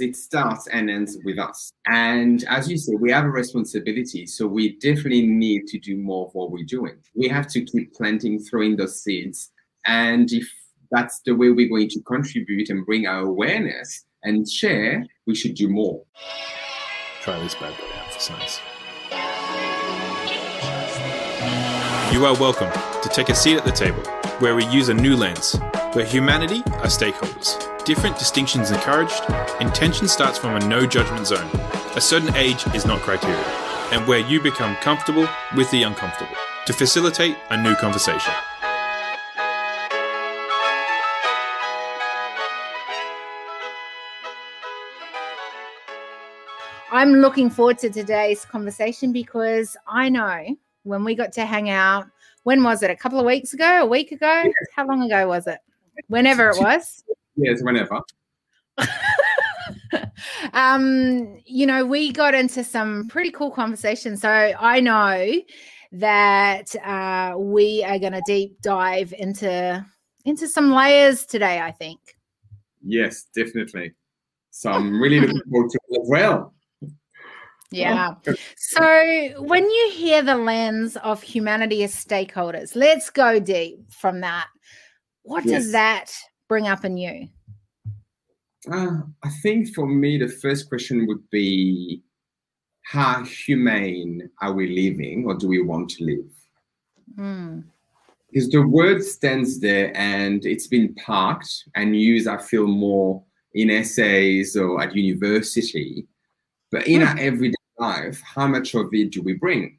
it starts and ends with us. And as you say, we have a responsibility. So we definitely need to do more of what we're doing. We have to keep planting, throwing those seeds. And if that's the way we're going to contribute and bring our awareness and share, we should do more. Try this bad boy out for size. You are welcome to take a seat at the table where we use a new lens, where humanity are stakeholders. Different distinctions encouraged, intention starts from a no judgment zone. A certain age is not criteria, and where you become comfortable with the uncomfortable to facilitate a new conversation. I'm looking forward to today's conversation because I know when we got to hang out, when was it? A couple of weeks ago? A week ago? How long ago was it? Whenever it was. Yes, whenever. um, you know, we got into some pretty cool conversations. So I know that uh, we are going to deep dive into into some layers today. I think. Yes, definitely. So I'm really looking forward to it as well. Yeah. So when you hear the lens of humanity as stakeholders, let's go deep from that. What yes. does that bring up in you? Uh, I think for me, the first question would be how humane are we living or do we want to live? Mm. Because the word stands there and it's been parked and used, I feel, more in essays or at university. But in mm. our everyday life, how much of it do we bring?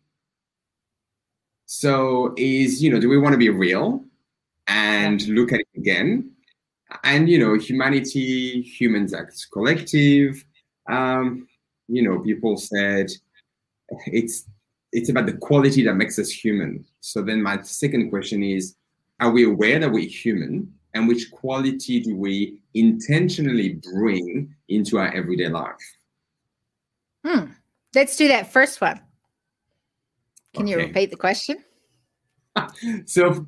So is, you know, do we want to be real and look at it again? And, you know, humanity, humans act collective. Um, you know, people said it's it's about the quality that makes us human. So then my second question is, are we aware that we're human? And which quality do we intentionally bring into our everyday life? Hmm. Let's do that first one. Can okay. you repeat the question? so,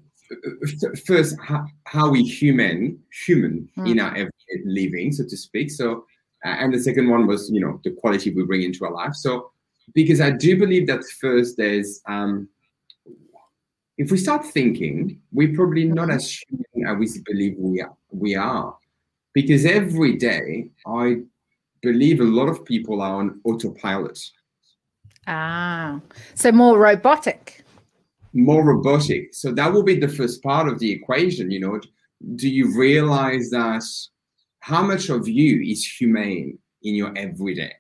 first, how, how we human, human mm. in our everyday living, so to speak. So, uh, and the second one was, you know, the quality we bring into our life. So, because I do believe that first there's, um, if we start thinking, we're probably not mm-hmm. as human as we believe we are. We are, because every day I believe a lot of people are on autopilot. Ah, so more robotic. More robotic. So that will be the first part of the equation. You know, do you realize that how much of you is humane in your everyday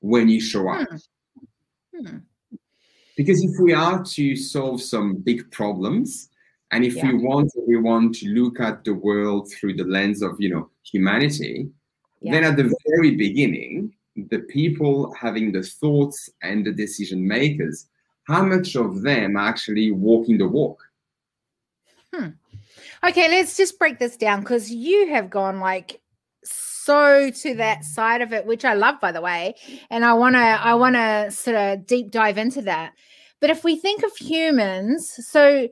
when you show up? Hmm. Hmm. Because if we are to solve some big problems, and if yeah. we want everyone to look at the world through the lens of you know humanity, yeah. then at the very beginning, the people having the thoughts and the decision makers, how much of them are actually walking the walk? Hmm. Okay, let's just break this down because you have gone like so to that side of it, which I love, by the way, and I want to I want to sort of deep dive into that. But if we think of humans, so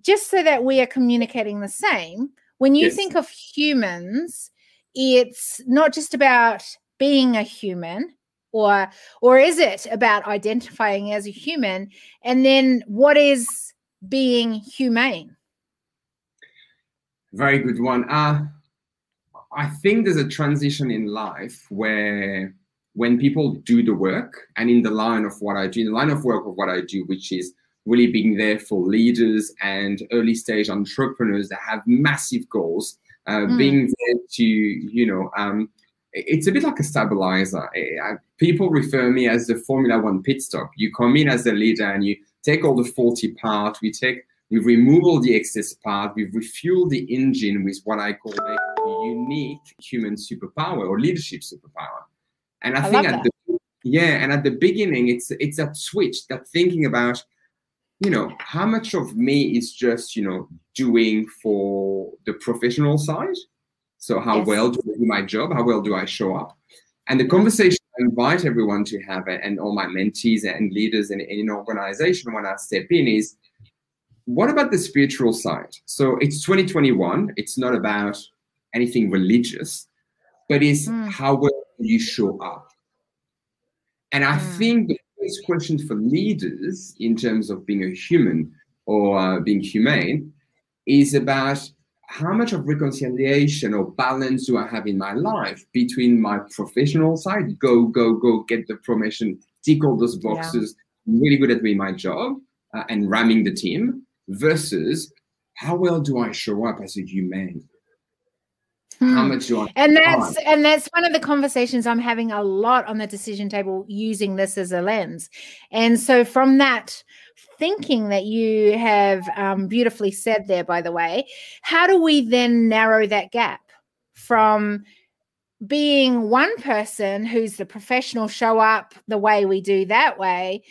just so that we are communicating the same, when you yes. think of humans, it's not just about being a human or or is it about identifying as a human? And then what is being humane? Very good one. Uh, i think there's a transition in life where when people do the work and in the line of what i do in the line of work of what i do which is really being there for leaders and early stage entrepreneurs that have massive goals uh, mm. being there to you know um, it's a bit like a stabilizer. People refer me as the Formula One pit stop. You come in as a leader and you take all the faulty part. We take, we remove all the excess part. We refuel the engine with what I call a unique human superpower or leadership superpower. And I, I think at that. the yeah, and at the beginning, it's it's that switch, that thinking about, you know, how much of me is just you know doing for the professional side so how yes. well do I do my job? How well do I show up? And the conversation I invite everyone to have, and all my mentees and leaders in, in an organization when I step in is, what about the spiritual side? So it's 2021. It's not about anything religious, but it's mm. how well you show up? And I mm. think the first question for leaders in terms of being a human or uh, being humane is about how much of reconciliation or balance do I have in my life between my professional side, go, go, go, get the promotion, tick all those boxes, yeah. really good at doing my job uh, and ramming the team, versus how well do I show up as a human? Hmm. How much do I and that's and that's one of the conversations I'm having a lot on the decision table using this as a lens. And so from that thinking that you have um, beautifully said there, by the way, how do we then narrow that gap from being one person who's the professional show up the way we do that way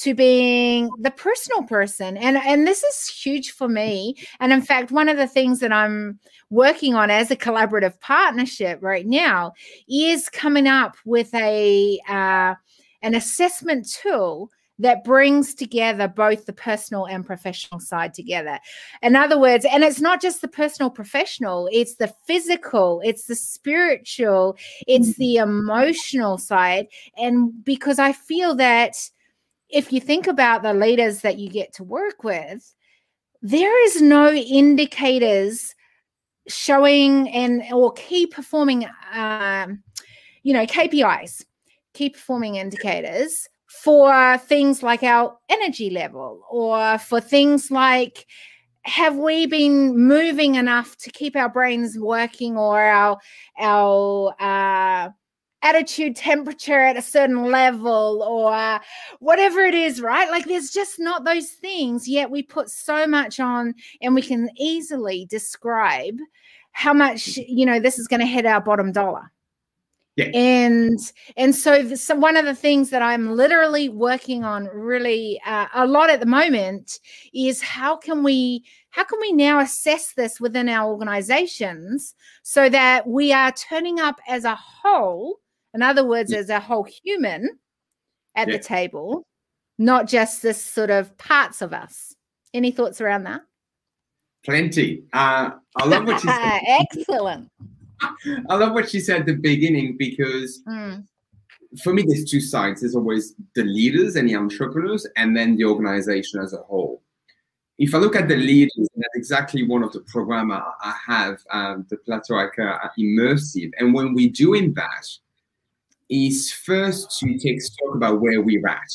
to being the personal person and and this is huge for me and in fact one of the things that i'm working on as a collaborative partnership right now is coming up with a uh, an assessment tool that brings together both the personal and professional side together. In other words, and it's not just the personal professional, it's the physical, it's the spiritual, it's mm-hmm. the emotional side. And because I feel that if you think about the leaders that you get to work with, there is no indicators showing and or key performing um, you know kpis key performing indicators for things like our energy level or for things like have we been moving enough to keep our brains working or our our uh, attitude temperature at a certain level or whatever it is right? Like there's just not those things. Yet we put so much on and we can easily describe how much you know this is going to hit our bottom dollar. Yeah. And and so, so one of the things that I'm literally working on really uh, a lot at the moment is how can we how can we now assess this within our organizations so that we are turning up as a whole, in other words, yeah. as a whole human at yeah. the table, not just this sort of parts of us. Any thoughts around that? Plenty. Uh, I love what you said. Excellent. I love what she said at the beginning because mm. for me, there's two sides. There's always the leaders and the entrepreneurs, and then the organization as a whole. If I look at the leaders, that's exactly one of the program I, I have, um, the Plateau Immersive. And when we're doing that, is first to take stock about where we're at.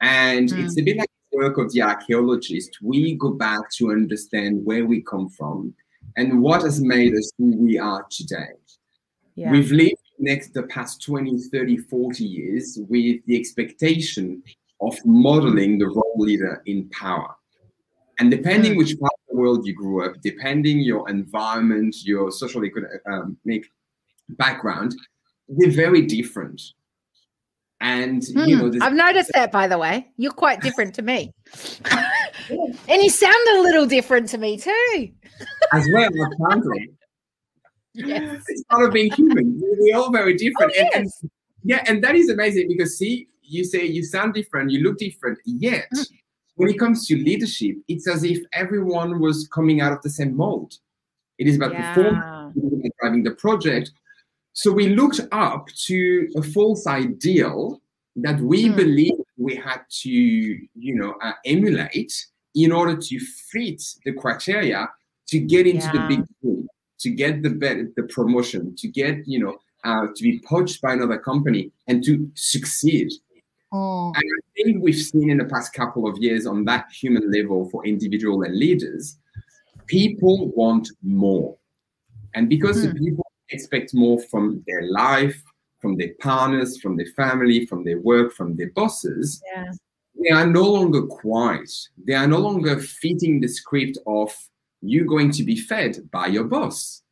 And mm. it's a bit like the work of the archaeologist. We go back to understand where we come from and what has made us who we are today. Yeah. We've lived next the past 20, 30, 40 years with the expectation of modeling the role leader in power. And depending mm. which part of the world you grew up, depending your environment, your social economic um, background, they're very different. And mm. you know, I've noticed that by the way. You're quite different to me. and you sound a little different to me too. As well, apparently. Yes. It's part of being human. We're all very different. Oh, yes. and, and, yeah, and that is amazing because see, you say you sound different, you look different, yet mm. when it comes to leadership, it's as if everyone was coming out of the same mold. It is about yeah. performing, driving the project. So we looked up to a false ideal that we mm. believe we had to, you know, uh, emulate in order to fit the criteria to get into yeah. the big team, to get the the promotion, to get, you know, uh, to be poached by another company and to succeed. Oh. And I think we've seen in the past couple of years on that human level for individual and leaders, people want more. And because mm-hmm. the people expect more from their life, from their partners, from their family, from their work, from their bosses, yeah. they are no longer quiet. They are no longer fitting the script of you going to be fed by your boss.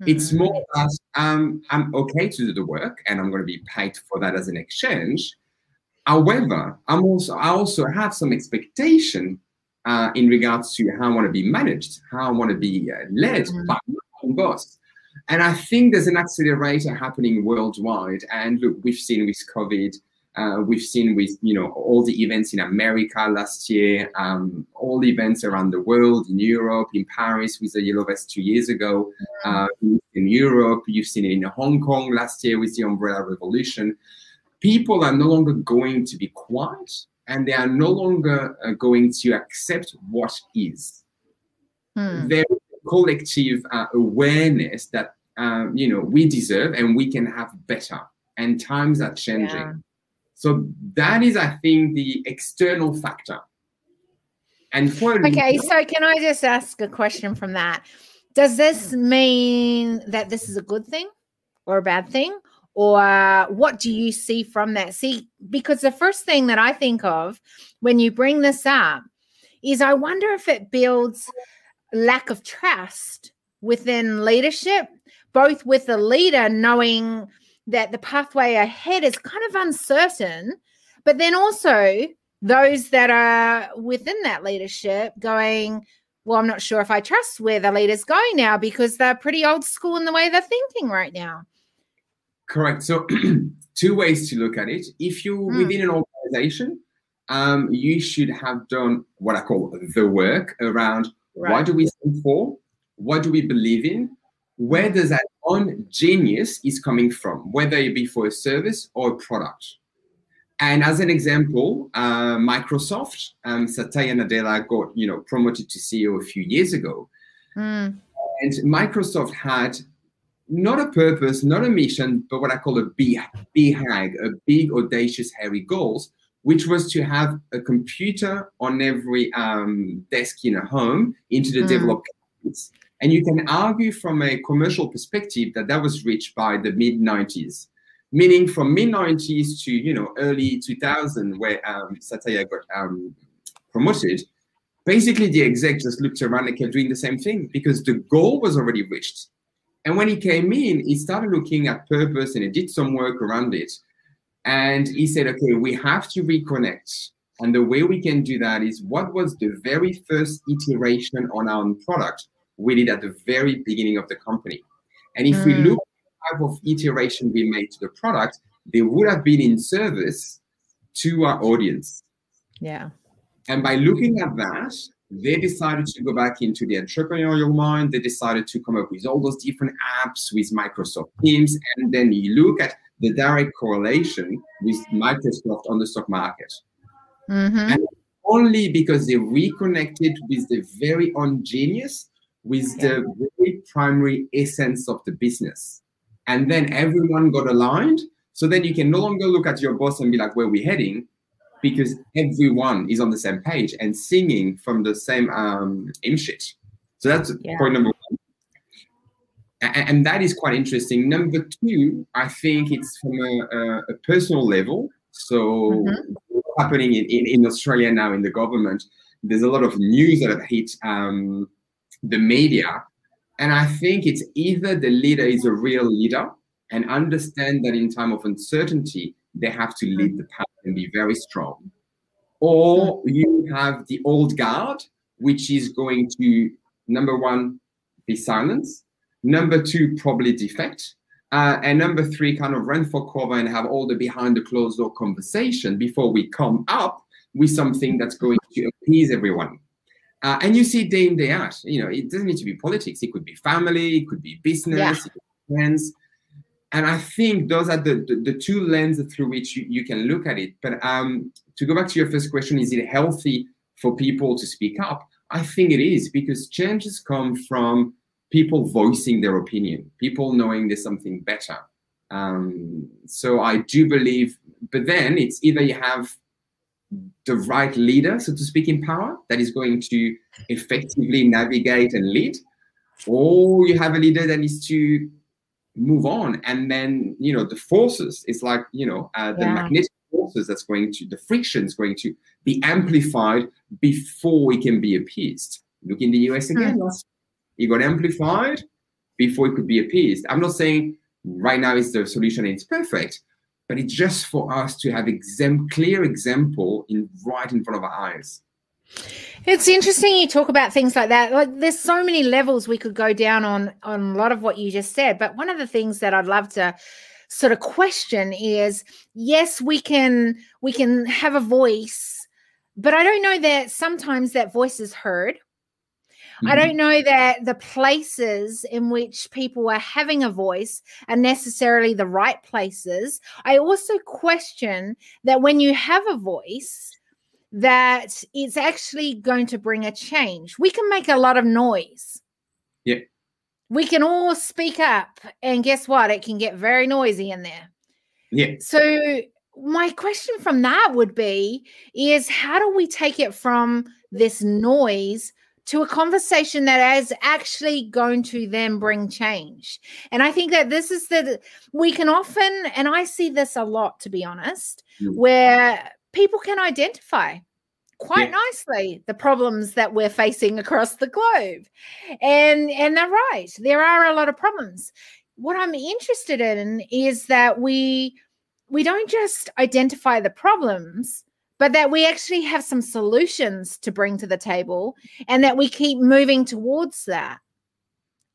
Mm-hmm. It's more that um, I'm okay to do the work and I'm going to be paid for that as an exchange. However, I'm also I also have some expectation uh, in regards to how I want to be managed, how I want to be uh, led mm-hmm. by my own boss. And I think there's an accelerator happening worldwide. And look, we've seen with COVID Uh, we've seen with you know all the events in America last year, um, all events around the world in Europe, in Paris with the Yellow Vest two years ago, uh, in, in, Europe. You've seen it in Hong Kong last year with the Umbrella Revolution. People are no longer going to be quiet, and they are no longer uh, going to accept what is. Hmm. There collective uh, awareness that um, you know we deserve and we can have better, and times are changing. Yeah so that is, I think, the external factor. And for okay, so can I just ask a question from that? Does this mean that this is a good thing or a bad thing? Or what do you see from that? See, because the first thing that I think of when you bring this up is I wonder if it builds lack of trust within leadership, both with the leader knowing that the pathway ahead is kind of uncertain, but then also those that are within that leadership going, well, I'm not sure if I trust where the leader's going now because they're pretty old school in the way they're thinking right now. Correct. So, two ways to look at it. If you're mm. within an organization, um, you should have done what I call the work around right. what do we stand for, what do we believe in, where does that own genius is coming from, whether it be for a service or a product. And as an example, uh, Microsoft, um, Satya Nadella got you know promoted to CEO a few years ago, mm. and Microsoft had not a purpose, not a mission, but what I call a BHAG, a big, audacious, hairy goals, which was to have a computer on every um, desk in a home into the mm. developed countries. And you can argue from a commercial perspective that that was reached by the mid 90s, meaning from mid 90s to you know early 2000, where um, Satya got um, promoted. Basically, the exec just looked around and kept doing the same thing because the goal was already reached. And when he came in, he started looking at purpose and he did some work around it. And he said, okay, we have to reconnect. And the way we can do that is what was the very first iteration on our product? we did at the very beginning of the company. And if mm. we look at the type of iteration we made to the product, they would have been in service to our audience. Yeah. And by looking at that, they decided to go back into the entrepreneurial mind. They decided to come up with all those different apps with Microsoft Teams. And then you look at the direct correlation with Microsoft on the stock market. Mm-hmm. And only because they reconnected with the very own genius with yeah. the very primary essence of the business. And then everyone got aligned. So then you can no longer look at your boss and be like, where we heading? Because everyone is on the same page and singing from the same um, hymn sheet. So that's yeah. point number. And, and, that is quite interesting. Number two, I think it's from a, a, a personal level. So mm-hmm. happening in, in, in, Australia now in the government, there's a lot of news that have hit um, the media. And I think it's either the leader is a real leader and understand that in time of uncertainty, they have to lead the path and be very strong. Or you have the old guard, which is going to, number one, be silence. Number two, probably defect. Uh, and number three, kind of run for cover and have all the behind the closed door conversation before we come up with something that's going to appease everyone. Uh, and you see day in, day out. You know, it doesn't need to be politics. It could be family, it could be business, yeah. could be friends. And I think those are the, the, the, two lenses through which you, you can look at it. But um, to go back to your first question, is it healthy for people to speak up? I think it is because changes come from people voicing their opinion, people knowing there's something better. Um, so I do believe, but then it's either you have the right leader, so to speak, in power that is going to effectively navigate and lead, or you have a leader that needs to move on. And then, you know, the forces, it's like, you know, uh, the yeah. magnetic forces that's going to, the friction is going to be amplified before it can be appeased. Look in the US again, mm. It got amplified before it could be appeased. I'm not saying right now is the solution and it's perfect, but it's just for us to have exam- clear example in right in front of our eyes. It's interesting you talk about things like that. Like there's so many levels we could go down on on a lot of what you just said, but one of the things that I'd love to sort of question is yes we can we can have a voice but i don't know that sometimes that voice is heard. I mm-hmm. don't know that the places in which people are having a voice are necessarily the right places. I also question that when you have a voice that it's actually going to bring a change. We can make a lot of noise. Yeah. We can all speak up and guess what? It can get very noisy in there. Yeah. So my question from that would be is how do we take it from this noise to a conversation that is actually going to then bring change and i think that this is the we can often and i see this a lot to be honest mm. where people can identify quite yeah. nicely the problems that we're facing across the globe and and they're right there are a lot of problems what i'm interested in is that we we don't just identify the problems but that we actually have some solutions to bring to the table and that we keep moving towards that.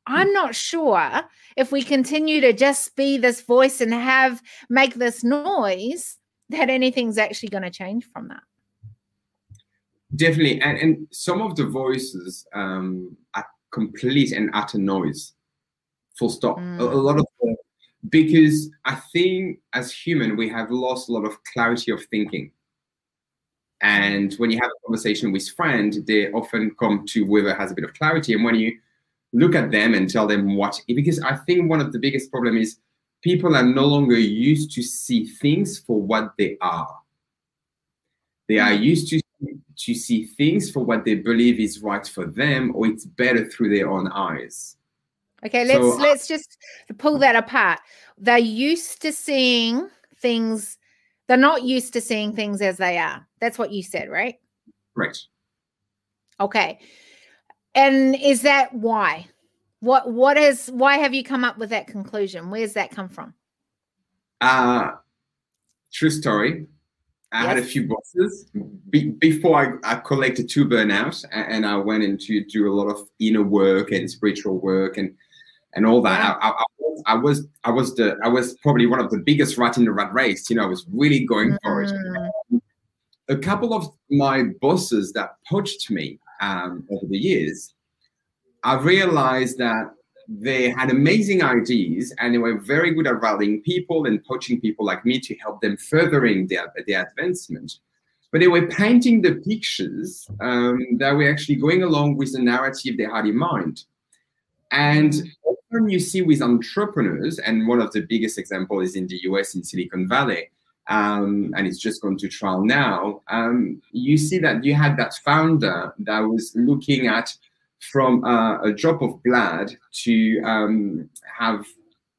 I'm not sure if we continue to just be this voice and have make this noise that anything's actually going to change from that. Definitely and, and some of the voices um, are complete and utter noise full stop. Mm. a, a, lot of because i think as human we have lost a lot of clarity of thinking and when you have a conversation with friend they often come to whoever has a bit of clarity. And when you look at them and tell them what because i think one of the biggest problem is people are no longer used to see things for what they are. They are mm. used to to see things for what they believe is right for them or it's better through their own eyes. Okay let's so, let's just pull that apart. They're used to seeing things they're not used to seeing things as they are. That's what you said right? Right okay. And is that why? What what is why have you come up with that conclusion? Where's that come from? Uh true story. I yes. had a few bosses. Be- before I, I, collected two burnout, and I went into do a lot of inner work and spiritual work and and all that. I, I, I, was I was the I was probably one of the biggest rat in the rat race. You know, I was really going mm. for it. Mm. A couple of my bosses that poached me um, over the years, I realized that they had amazing ideas and they were very good at rallying people and poaching people like me to help them furthering their, their advancement. But they were painting the pictures um, that were actually going along with the narrative they had in mind. And often you see with entrepreneurs, and one of the biggest examples is in the US in Silicon Valley, um, and it's just gone to trial now. Um, you see that you had that founder that was looking at from uh, a drop of blood to um, have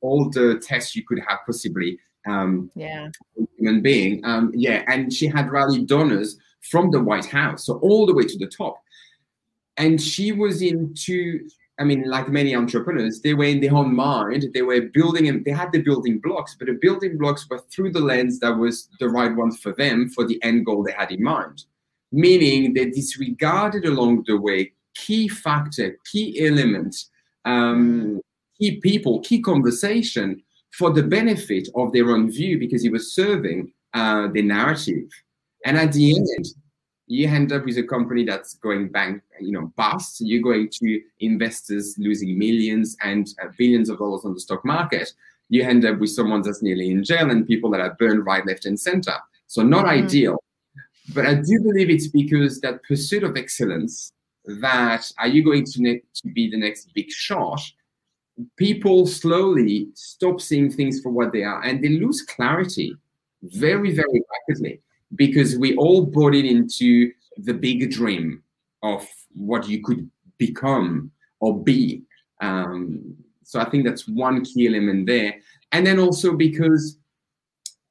all the tests you could have possibly. Um, yeah. Human being. Um, yeah. And she had rallied donors from the White House, so all the way to the top. And she was into, I mean, like many entrepreneurs, they were in their own mind. They were building and they had the building blocks, but the building blocks were through the lens that was the right one for them for the end goal they had in mind. Meaning they disregarded along the way key factor, key element, um, key people, key conversation for the benefit of their own view because he was serving uh, the narrative. And at the end, you end up with a company that's going bank, you know, bust. You're going to investors losing millions and uh, billions of dollars on the stock market. You end up with someone that's nearly in jail and people that are burned right, left, and center. So not mm-hmm. ideal. But I do believe it's because that pursuit of excellence that are you going to, ne- to be the next big shot? People slowly stop seeing things for what they are and they lose clarity very, very rapidly because we all bought it into the big dream of what you could become or be. Um, so I think that's one key element there. And then also because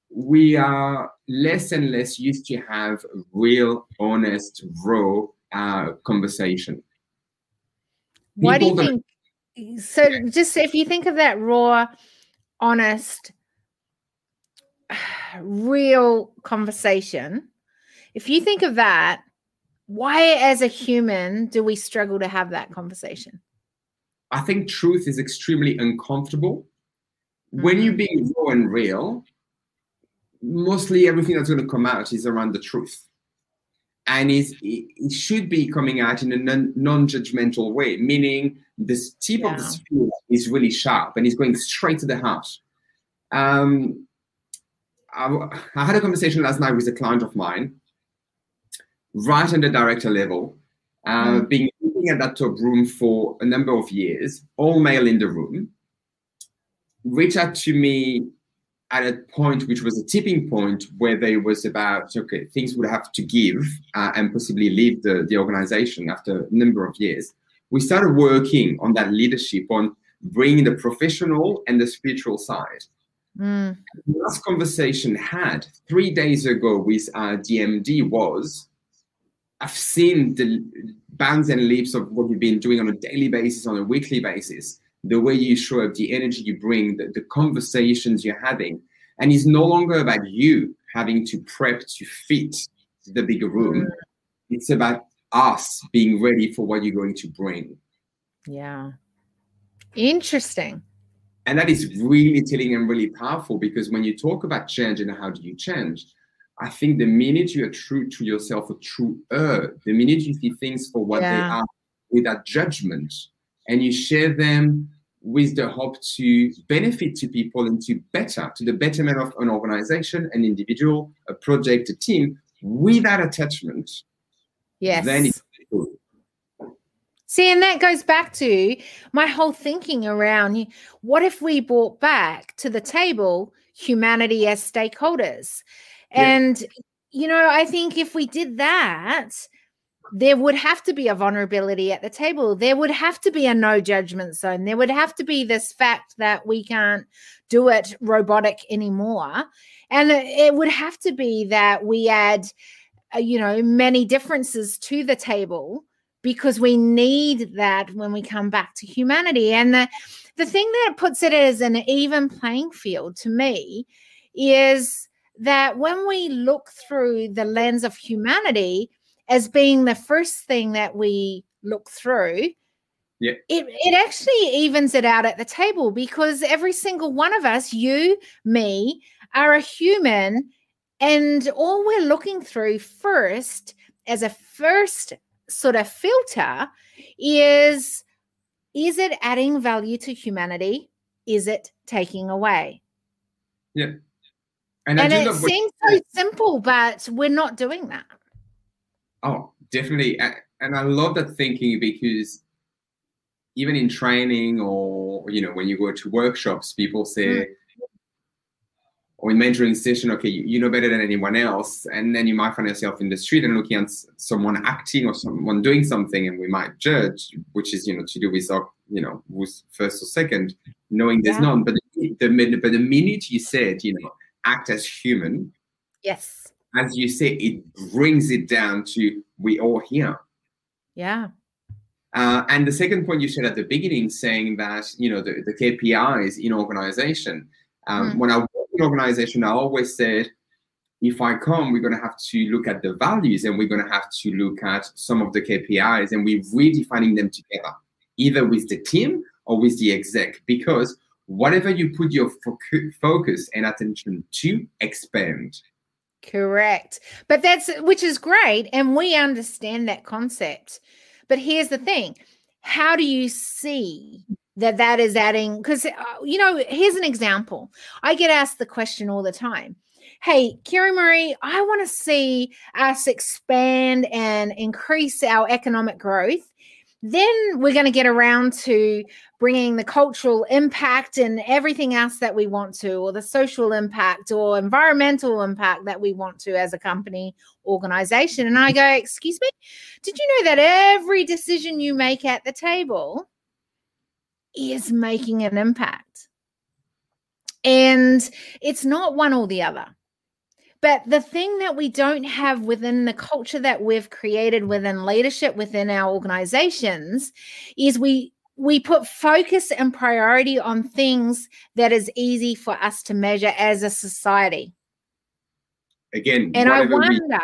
we are less and less used to have real, honest, raw uh, conversation. Why do you think? So, just if you think of that raw, honest, real conversation, if you think of that, why, as a human, do we struggle to have that conversation? I think truth is extremely uncomfortable when you're Mhm. being raw and real, mostly everything that's going to come out is around the truth. And it, it should be coming out in a non, non-judgmental way, meaning this tip of the spear is really sharp and it's going straight to the heart. Um, I, I had a conversation last night with a client of mine, right on the director level, uh, Mm. being looking at that top room for a number of years, all male in the room, reached out to me at a point which was a tipping point where there was about okay things would have to give uh, and possibly leave the, the organization after a number of years we started working on that leadership on bringing the professional and the spiritual side Mm. the last conversation had three days ago with our DMD was I've seen the bounds and leaps of what you've been doing on a daily basis, on a weekly basis, the way you show up, the energy you bring, the, the conversations you're having. And it's no longer about you having to prep to fit the bigger room. It's about us being ready for what you're going to bring. Yeah. Interesting. And that is really telling and really powerful because when you talk about change and how do you change, I think the minute you are true to yourself, a true er, the minute you see things for what they Yeah. are without judgment, and you share them with the hope to benefit to people and to better, to the betterment of an organization, an individual, a project, a team, without attachment, Yes. then it's good. See, and that goes back to my whole thinking around what if we brought back to the table humanity as stakeholders? Yeah. And, you know, I think if we did that, there would have to be a vulnerability at the table. There would have to be a no judgment zone. There would have to be this fact that we can't do it robotic anymore. And it- it would have to be that we add, uh, you know, many differences to the table because we need that when we come back to humanity. And the, the thing that puts it as an even playing field to me is that when we look through the lens of humanity as being the first thing that we look through, Yeah. it, it actually evens it out at the table because every single one of us, you, me, are a human. And all we're looking through first as a first sort of filter is is it adding value to humanity? Is it taking away? And, And, it seems so simple, but we're not doing that. Oh, definitely. And I love that thinking because even in training or, you know, when you go to workshops, people say, mm. Or in mentoring session, okay, you, you know better than anyone else. And then you might find yourself in the street and looking at someone acting or someone doing something and we might judge, which is, you know, to do with, our, you know, who's first or second, knowing there's Yeah. none. But the, the, but the minute you said, you know, act as human, Yes. as you say, it brings it down to we all here. Yeah. Uh, and the second point you said at the beginning, saying that you know the, the KPIs in organization. Um, Mm. When I in organization, I always said, if I come, we're going to have to look at the values and we're going to have to look at some of the KPIs, and we're redefining them together, either with the team or with the exec, because whatever you put your focu- focus and attention to, expand. Correct. But that's which is great. And we understand that concept. But here's the thing how do you see that that is adding? Because, uh, you know, here's an example. I get asked the question all the time Hey, Kiri-Maree, I want to see us expand and increase our economic growth. Then we're going to get around to bringing the cultural impact and everything else that we want to, or the social impact or environmental impact that we want to as a company organization. And I go, Excuse me, did you know that every decision you make at the table is making an impact? And it's not one or the other. But the thing that we don't have within the culture that we've created within leadership within our organizations is we we put focus and priority on things that is easy for us to measure as a society. Again, And I wonder,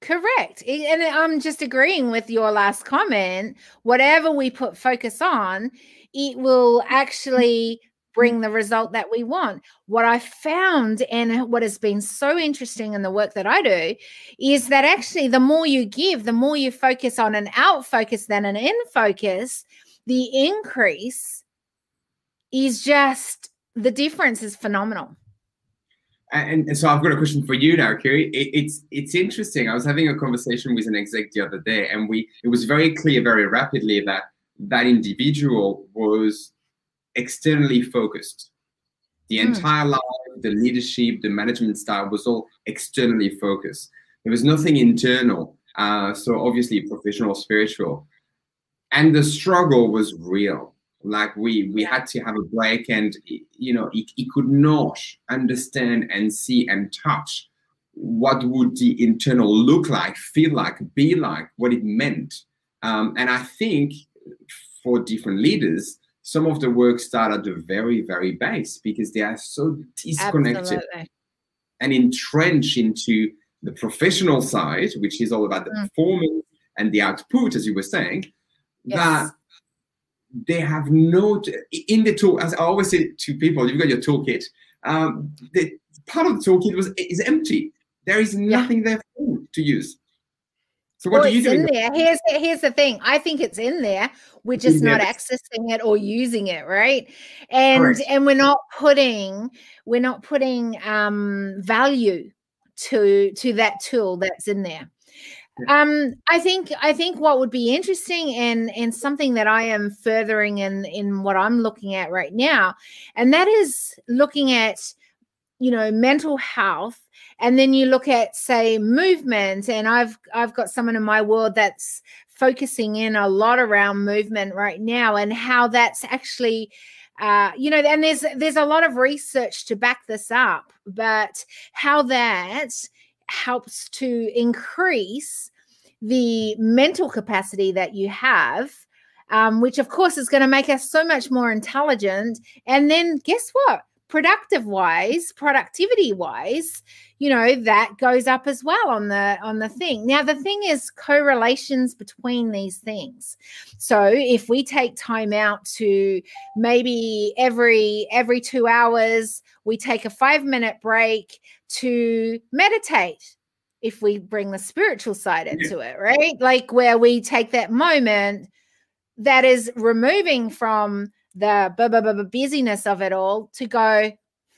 correct. And uh, I'm just agreeing with your last comment. Whatever we put focus on, it will actually bring the result that we want. What I found and what has been so interesting in the work that I do is that actually the more you give, the more you focus on an out focus than an in focus, the increase is just the difference is phenomenal. And, and, so I've got a question for you now, Kiri. It, it's it's interesting. I was having a conversation with an exec the other day, and we it was very clear very rapidly that that individual was externally focused. The mm. entire life, the leadership, the management style was all externally focused. There was nothing internal. Uh, so obviously professional, spiritual, and the struggle was real like we we had to have a break and you know he, he could not understand and see and touch what would the internal look like feel like be like what it meant um, and i think for different leaders some of the work start at the very very base because they are so disconnected Absolutely. and entrenched into the professional side which is all about the mm. performance and the output as you were saying yes. that they have no in the tool. As I always say to people, you've got your toolkit. Um, the part of the toolkit was is empty. There is nothing yeah. there for to use. So what well, do you do? In there. Here's the, here's the thing. I think it's in there. We're just not accessing it or using it, right? And Correct. and we're not putting we're not putting um, value to to that tool that's in there. Um, I think I think what would be interesting and and something that I am furthering in in what I'm looking at right now, and that is looking at you know mental health and then you look at say movement and i've i've got someone in my world that's focusing in a lot around movement right now and how that's actually uh, you know and there's there's a lot of research to back this up but how that helps to increase the mental capacity that you have, um, which of course is going to make us so much more intelligent. And then guess what? Productive wise, productivity wise, you know that goes up as well on the on the thing. Now the thing is correlations between these things. So if we take time out to maybe every every 2 hours we take a 5 minute break to meditate if we bring the spiritual side into yeah. it, right? Like where we take that moment that is removing from the bu- bu- bu- busyness of it all to go,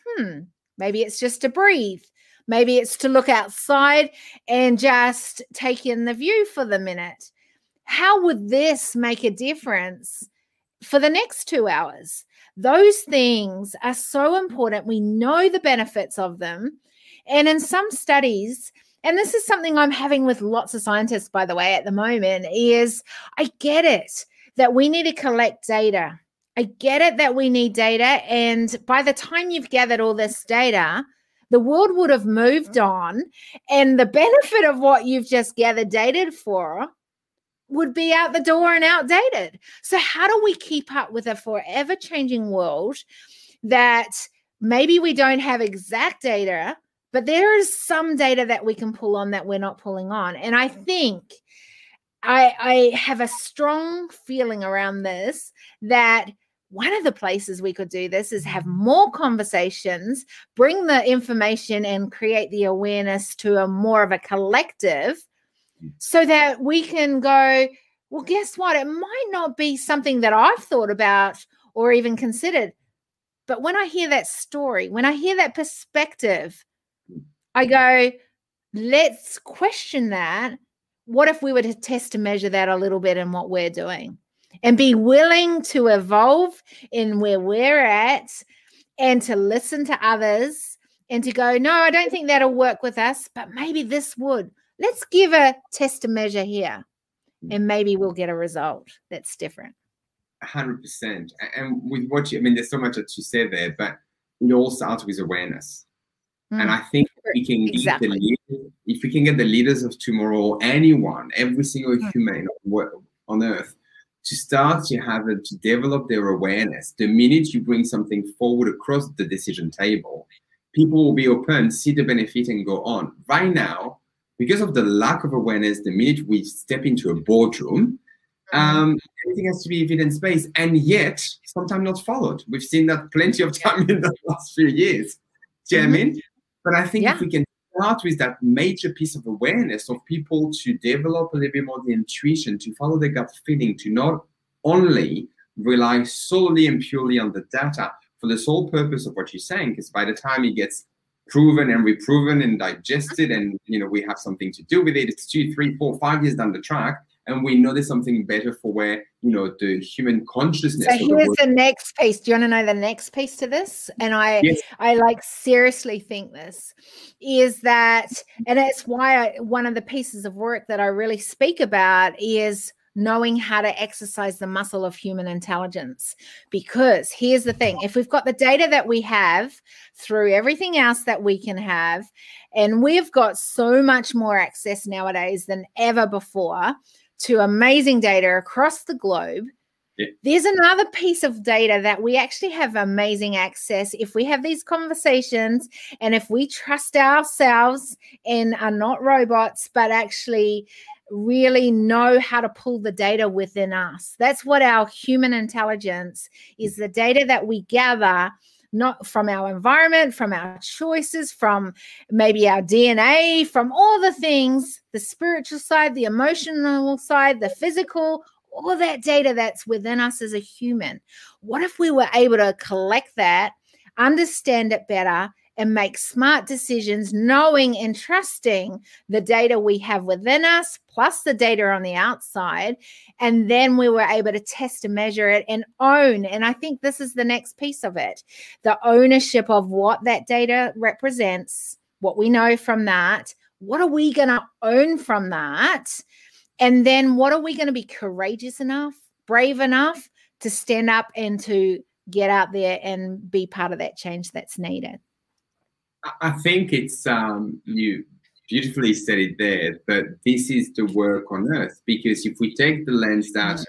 hmm, maybe it's just to breathe. Maybe it's to look outside and just take in the view for the minute. How would this make a difference for the next two hours? Those things are so important. We know the benefits of them. And in some studies, and this is something I'm having with lots of scientists, by the way, at the moment, is I get it that we need to collect data. I get it that we need data. And by the time you've gathered all this data, the world would have moved mm-hmm. on. And the benefit of what you've just gathered data for would be out the door and outdated. So, how do we keep up with a forever changing world that maybe we don't have exact data, but there is some data that we can pull on that we're not pulling on. And I think I, I have a strong feeling around this that one of the places we could do this is have more conversations, bring the information and create the awareness to a more of a collective mm. so that we can go, well, guess what? It might not be something that I've thought about or even considered. But when I hear that story, when I hear that perspective, I go, let's question that. What if we were to test and measure that a little bit in what we're doing and be willing to evolve in where we're at and to listen to others and to go, no, I don't think that'll work with us, but maybe this would. Let's give a test and measure here mm. and maybe we'll get a result that's different. 100%. And with what you, I mean, there's so much that you said there, but it all starts with awareness. Mm. And I think we can exactly. get the leaders, if we can get the leaders of tomorrow, anyone, every single mm. human on earth, to start to have it, to develop their awareness. The minute you bring something forward across the decision table, people will be open, see the benefit, and go on. Right now, because of the lack of awareness, the minute we step into a boardroom, Um, everything has to be evidence based, and yet sometimes not followed. We've seen that plenty of time in the last few years. Do you know what I mean? But I think Yeah. if we can start with that major piece of awareness of people to develop a little bit more the intuition, to follow the gut feeling, to not only rely solely and purely on the data for the sole purpose of what you're saying, because by the time it gets proven and reproven and digested mm-hmm. and you know we have something to do with it it's two three four five years down the track and we know there's something better for where you know the human consciousness So of the here's the next piece. Do you want to know the next piece to this? And I, Yes. I like seriously think this is that, and it's why I, one of the pieces of work that I really speak about is knowing how to exercise the muscle of human intelligence. Because here's the thing: if we've got the data that we have through everything else that we can have, and we've got so much more access nowadays than ever before to amazing data across the globe. There's another piece of data that we actually have amazing access if we have these conversations and if we trust ourselves and are not robots but actually really know how to pull the data within us. That's what our human intelligence is the data that we gather not from our environment from our choices from maybe our dna from all the things the spiritual side the emotional side the physical all that data that's within us as a human. What if we were able to collect that, understand it better, and make smart decisions, knowing and trusting the data we have within us, plus the data on the outside. And then we were able to test and measure it and own. And I think this is the next piece of it the ownership of what that data represents, what we know from that. What are we going to own from that? And then what are we going to be courageous enough, brave enough to stand up and to get out there and be part of that change that's needed? I- think it's um, you beautifully said it there that this is the work on earth because if we take the lens that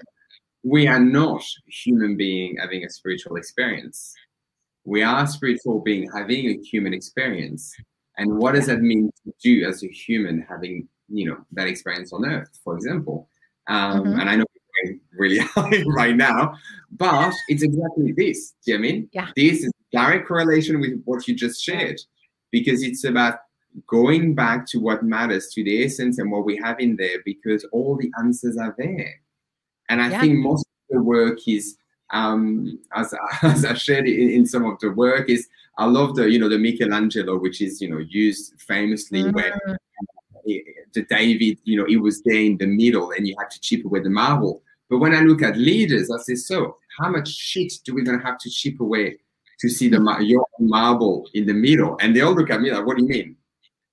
we are not human being having a spiritual experience we are spiritual being having a human experience and what does that mean to do as a human having you know that experience on earth for example um, Mhm. and i know we're really high right now but it's exactly this do you know i mean Yeah. this is direct correlation with what you just shared because it's about going back to what matters to the essence and what we have in there because all the answers are there. And i Yeah. think most of the work is um as, as i shared in, in some of the work is i love the you know the michelangelo which is you know used famously where Mm, eh, the david you know it was there in the middle and you had to chip away the marble. But when i look at leaders i say so how much shit do we gonna have to chip away to see the your marble in the middle. And they all look at me like what do you mean?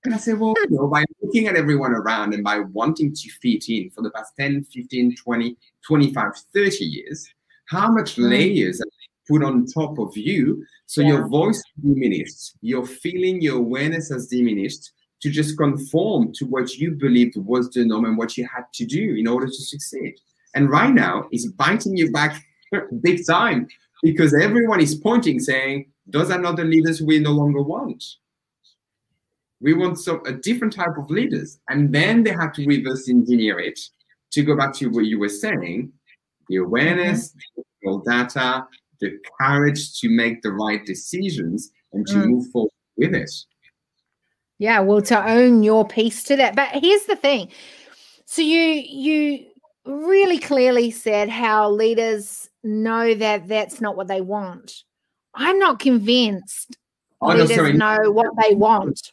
And i say well you know by looking at everyone around and by wanting to fit in for the past 10 15 20 25 30 years how much Mm. layers are put on top of you? So Yeah. your voice diminished your feeling your awareness has diminished to just conform to what you believed was the norm and what you had to do in order to succeed. And right now it's biting you back big time because everyone is pointing saying those are not the leaders we no longer want we want so a different type of leaders and then they have to reverse engineer it to go back to what you were saying the awareness the data the courage to make the right decisions and to Mm. move forward with it Yeah, well, to own your piece to that. But here's the thing. So you you really clearly said how leaders know that that's not what they want. I'm not convinced oh no leaders sorry know what they want.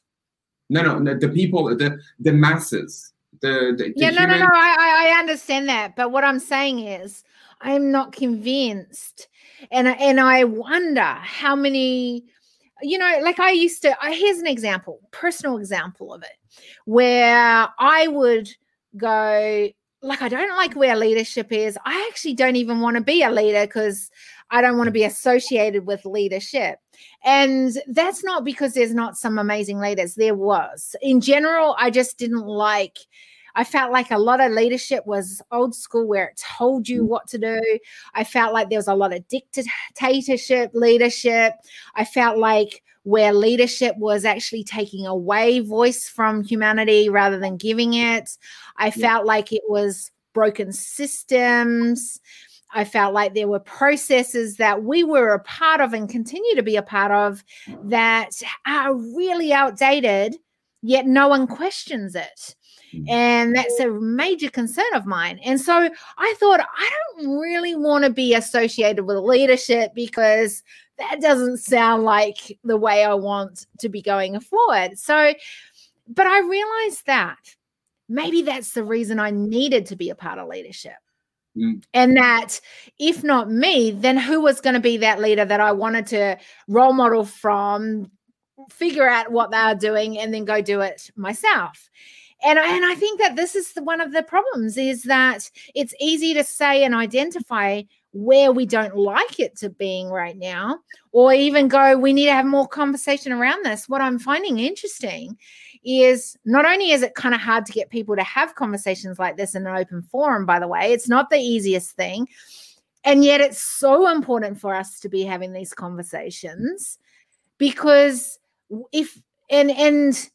no no no the people the the masses the, the, the yeah, no, no, no. I, I I understand that, but what I'm saying is, I'm not convinced, and and I wonder how many, you know, like I used to. I, here's an example, personal example of it, where I would go. Like I don't like where leadership is. I actually don't even want to be a leader because I don't want to be associated with leadership. And that's not because there's not some amazing leaders. There was. In general, I just didn't like I felt like a lot of leadership was old school where it told you mm. what to do. I felt like there was a lot of dictatorship leadership. I felt like where leadership was actually taking away voice from humanity rather than giving it. I felt like it was broken systems. I felt like there were processes that we were a part of and continue to be a part of that are really outdated, yet no one questions it. Mm. And that's a major concern of mine. And so I thought, I don't really want to be associated with leadership because that doesn't sound like the way I want to be going forward. So, but I realized that maybe that's the reason I needed to be a part of leadership. Mm. And that if not me, then who was going to be that leader that I wanted to role model from, figure out what they are doing, and then go do it myself? And and I think that this is the, one of the problems is that it's easy to say and identify where we don't like it to being right now, or even go, we need to have more conversation around this. What I'm finding interesting is not only is it kind of hard to get people to have conversations like this in an open forum, by the way, it's not the easiest thing. And yet it's so important for us to be having these conversations because if and and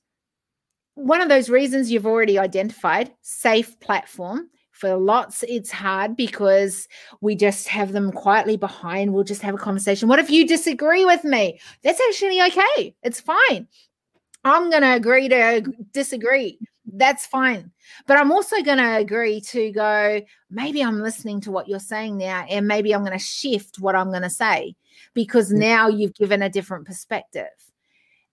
one of those reasons you've already identified safe platform. For lots it's hard because we just have them quietly behind. We'll just have a conversation. What if you disagree with me? That's actually okay. It's fine. I'm going to agree to disagree. That's fine. But i'm also going to agree to go maybe i'm listening to what you're saying now and maybe i'm going to shift what i'm going to say because mm. now you've given a different perspective.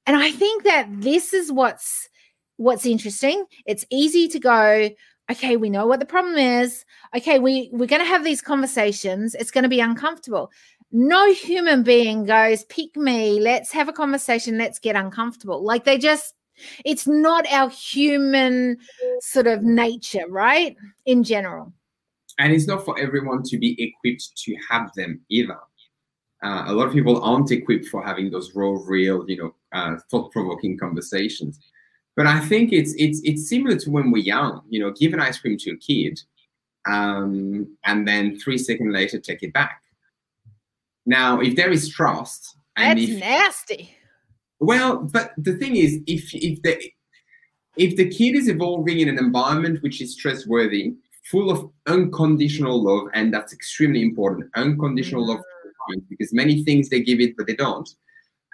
And i think that this is what's what's interesting? It's easy to go okay we know what the problem is. Okay we we're going to have these conversations. It's going to be uncomfortable. No human being goes pick me. Let's have a conversation. Let's get uncomfortable. Like they just it's not our human sort of nature right? In general. And it's not for everyone to be equipped to have them either. Uh, a lot of people aren't equipped for having those raw real you know uh, thought-provoking conversations but I think it's it's it's similar to when we're young. You know, give an ice cream to a kid, um, and then three seconds later take it back. Now, if there is trust, and that's if, nasty. Well, but the thing is, if if the if the kid is evolving in an environment which is trustworthy, full of unconditional love, and that's extremely important, unconditional mm-hmm. love, because many things they give it, but they don't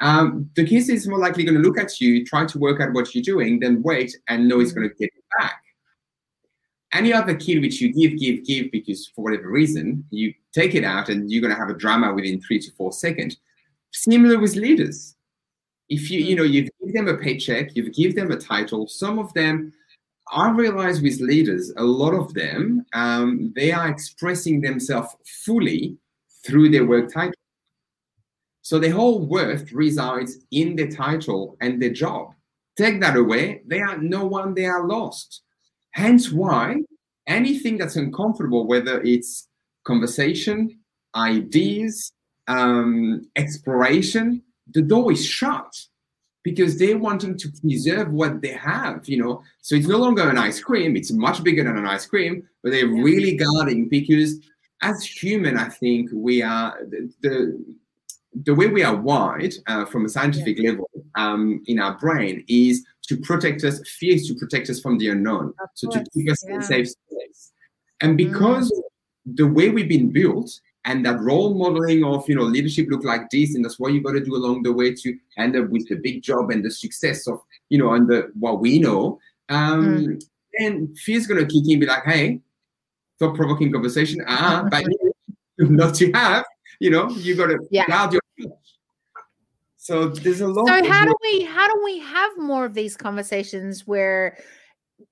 um, the kid is more likely going to look at you, try to work out what you're doing, then wait and know it's going to get it back. Any other kid which you give, give, give because for whatever reason, you take it out and you're going to have a drama within three to four seconds. Similar with leaders. If you, you know, you give them a paycheck, you give them a title, some of them, I realize with leaders, a lot of them, um, they are expressing themselves fully through their work title. So the whole worth resides in the title and the job. Take that away, they are no one, they are lost. Hence why anything that's uncomfortable, whether it's conversation, ideas, um, exploration, the door is shut because they're wanting to preserve what they have, you know. So it's no longer an ice cream, it's much bigger than an ice cream, but they're yeah. really guarding because as human, I think we are the, the the way we are wired uh, from a scientific yeah. level um, in our brain is to protect us, fear is to protect us from the unknown. Of so course. to keep us yeah. in a safe space. And because mm. the way we've been built and that role modeling of you know leadership look like this, and that's what you got to do along the way to end up with the big job and the success of you know and the what we know, um, mm. then fear's gonna kick in, be like, hey, thought provoking conversation, ah, but not to have you know you got to yeah. guard your so there's a lot so how do we how do we have more of these conversations where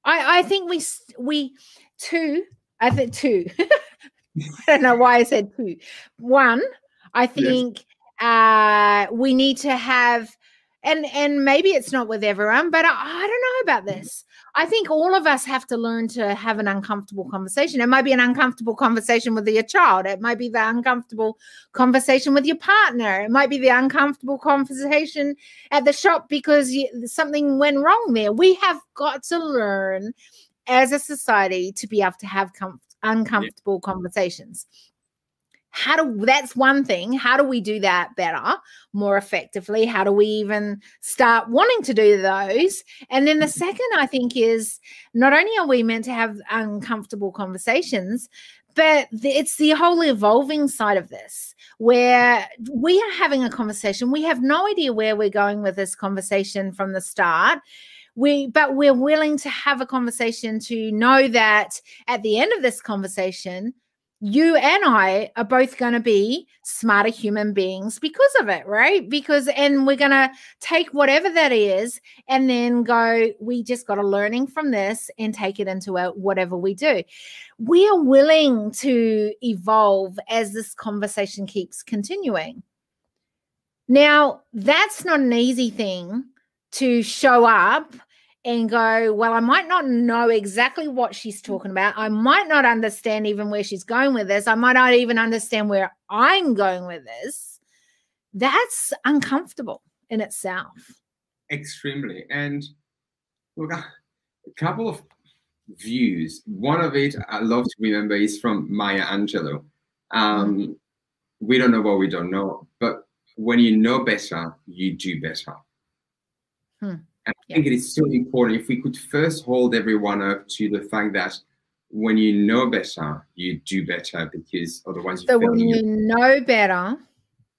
i i think we we two i think two. I don't know why i said two. One i think yes. uh we need to have and and maybe it's not with everyone but I, I, don't know about this i think all of us have to learn to have an uncomfortable conversation. It might be an uncomfortable conversation with your child. It might be the uncomfortable conversation with your partner. It might be the uncomfortable conversation at the shop because you, something went wrong there. We have got to learn as a society to be able to have com- uncomfortable yeah. conversations how do that's one thing. How do we do that better more effectively? How do we even start wanting to do those? And then the mm-hmm. second i think is not only are we meant to have uncomfortable conversations but it's the whole evolving side of this where we are having a conversation. We have no idea where we're going with this conversation from the start. We but we're willing to have a conversation to know that at the end of this conversation you and I are both going to be smarter human beings because of it, right? Because, and we're going to take whatever that is and then go, we just got a learning from this and take it into our, whatever we do. We are willing to evolve as this conversation keeps continuing. Now, that's not an easy thing to show up and go, well, I might not know exactly what she's talking about. I might not understand even where she's going with this. I might not even understand where I'm going with this. That's uncomfortable in itself. Extremely. And look, a couple of views. One of it I love to remember is from Maya Angelou. Um, mm-hmm. We don't know what we don't know, but when you know better, you do better. Hmm. I think it is so important if we could first hold everyone up to the fact that when you know better, you do better because otherwise you So when you know better,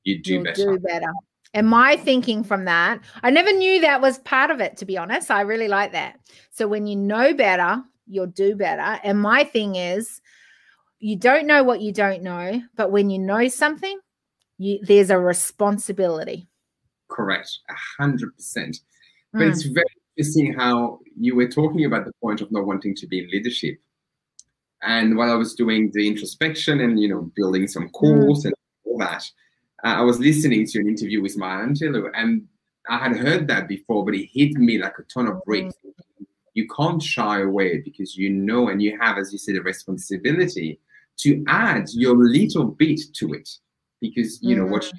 you do better. do better. And my thinking from that, I never knew that was part of it, to be honest. I really like that. So when you know better, you'll do better. And my thing is, you don't know what you don't know, but when you know something, you, there's a responsibility. Correct, a hundred percent. But mm. it's very interesting how you were talking about the point of not wanting to be in leadership. And while I was doing the introspection and you know building some course mm. and all that, uh, I was listening to an interview with Maya Angelou, and I had heard that before, but it hit me like a ton of bricks. Mm. You can't shy away because you know and you have, as you said, a responsibility to add your little bit to it because you know what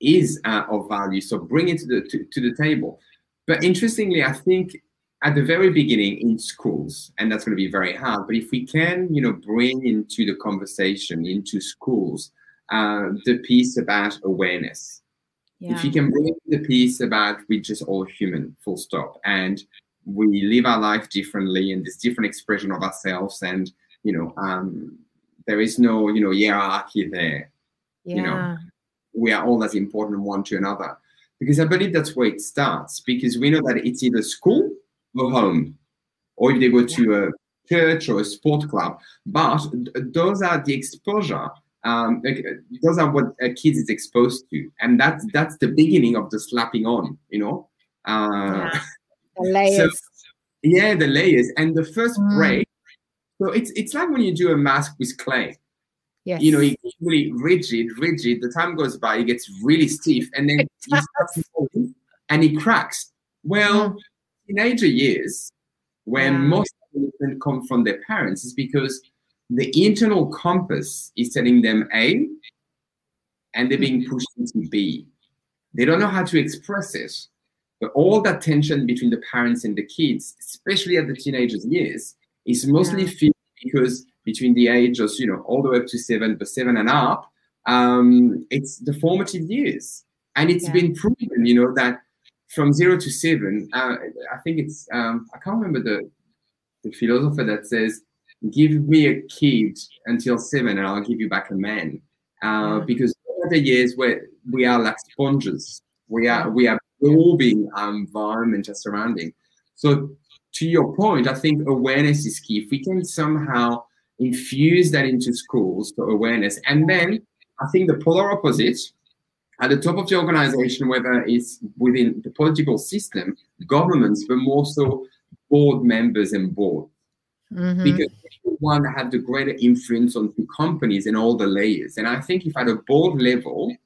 is uh, of value. So bring it to the to, to the table. But interestingly, I think at the very beginning in schools, and that's going to be very hard, but if we can, you know, bring into the conversation, into schools, uh, the piece about awareness. Yeah. If you can bring the piece about we're just all human, full stop, and we live our life differently, and there's different expression of ourselves, and you know, um, there is no, you know, hierarchy there. Yeah. You know, we are all as important one to another because I believe that's where it starts. Because we know that it's either school or home, or if they go to a church or a sport club. But those are the exposure. Um, those are what a kid is exposed to, and that's that's the beginning of the slapping on. You know, uh, yeah. the layers. So, yeah, the layers, and the first mm. break. So it's it's like when you do a mask with clay. Yes. You know, he gets really rigid, rigid. The time goes by, he gets really stiff, and then he and he cracks. Well, mm. teenager years, when yeah. most children come from their parents, is because the internal compass is telling them A, and they're being pushed into B. They don't know how to express it. But all that tension between the parents and the kids, especially at the teenagers' years, is mostly yeah. because between the ages, you know, all the way up to seven, but seven and up, um, it's the formative years. And it's yeah. been proven, you know, that from zero to seven, uh, I think it's, um, I can't remember the, the philosopher that says, give me a kid until seven and I'll give you back a man. Uh, yeah. Because the years where we are like sponges, we are, we are absorbing our environment, our surrounding. So to your point, I think awareness is key. If we can somehow infuse that into schools for awareness. And then I think the polar opposite at the top of the organization, whether it's within the political system, governments, but more so board members and board. Mm-hmm. Because one have the greater influence on the companies and all the layers. And I think if at a board level,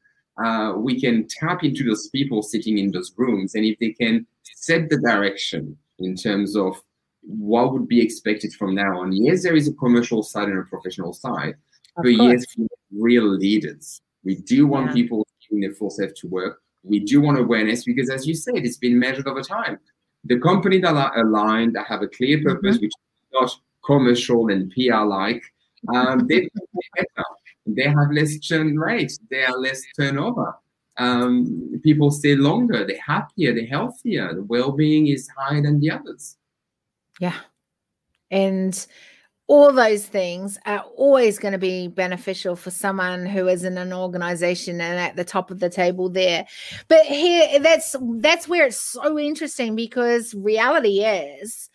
uh, we can tap into those people sitting in those rooms, and if they can set the direction in terms of what would be expected from now on. Yes, there is a commercial side and a professional side, of but course. yes, real leaders. We do want yeah. people giving their full self to work. We do want awareness because, as you said, it's been measured over time. The company that are aligned, that have a clear purpose, mm-hmm. which is not commercial and PR like, um, they better. they have less churn rates, they are less turnover. Um, people stay longer, they're happier, they're healthier, the well-being is higher than the others. Yeah. And all those things are always going to be beneficial for someone who is in an organization and at the top of the table there. But here that's that's where it's so interesting because reality is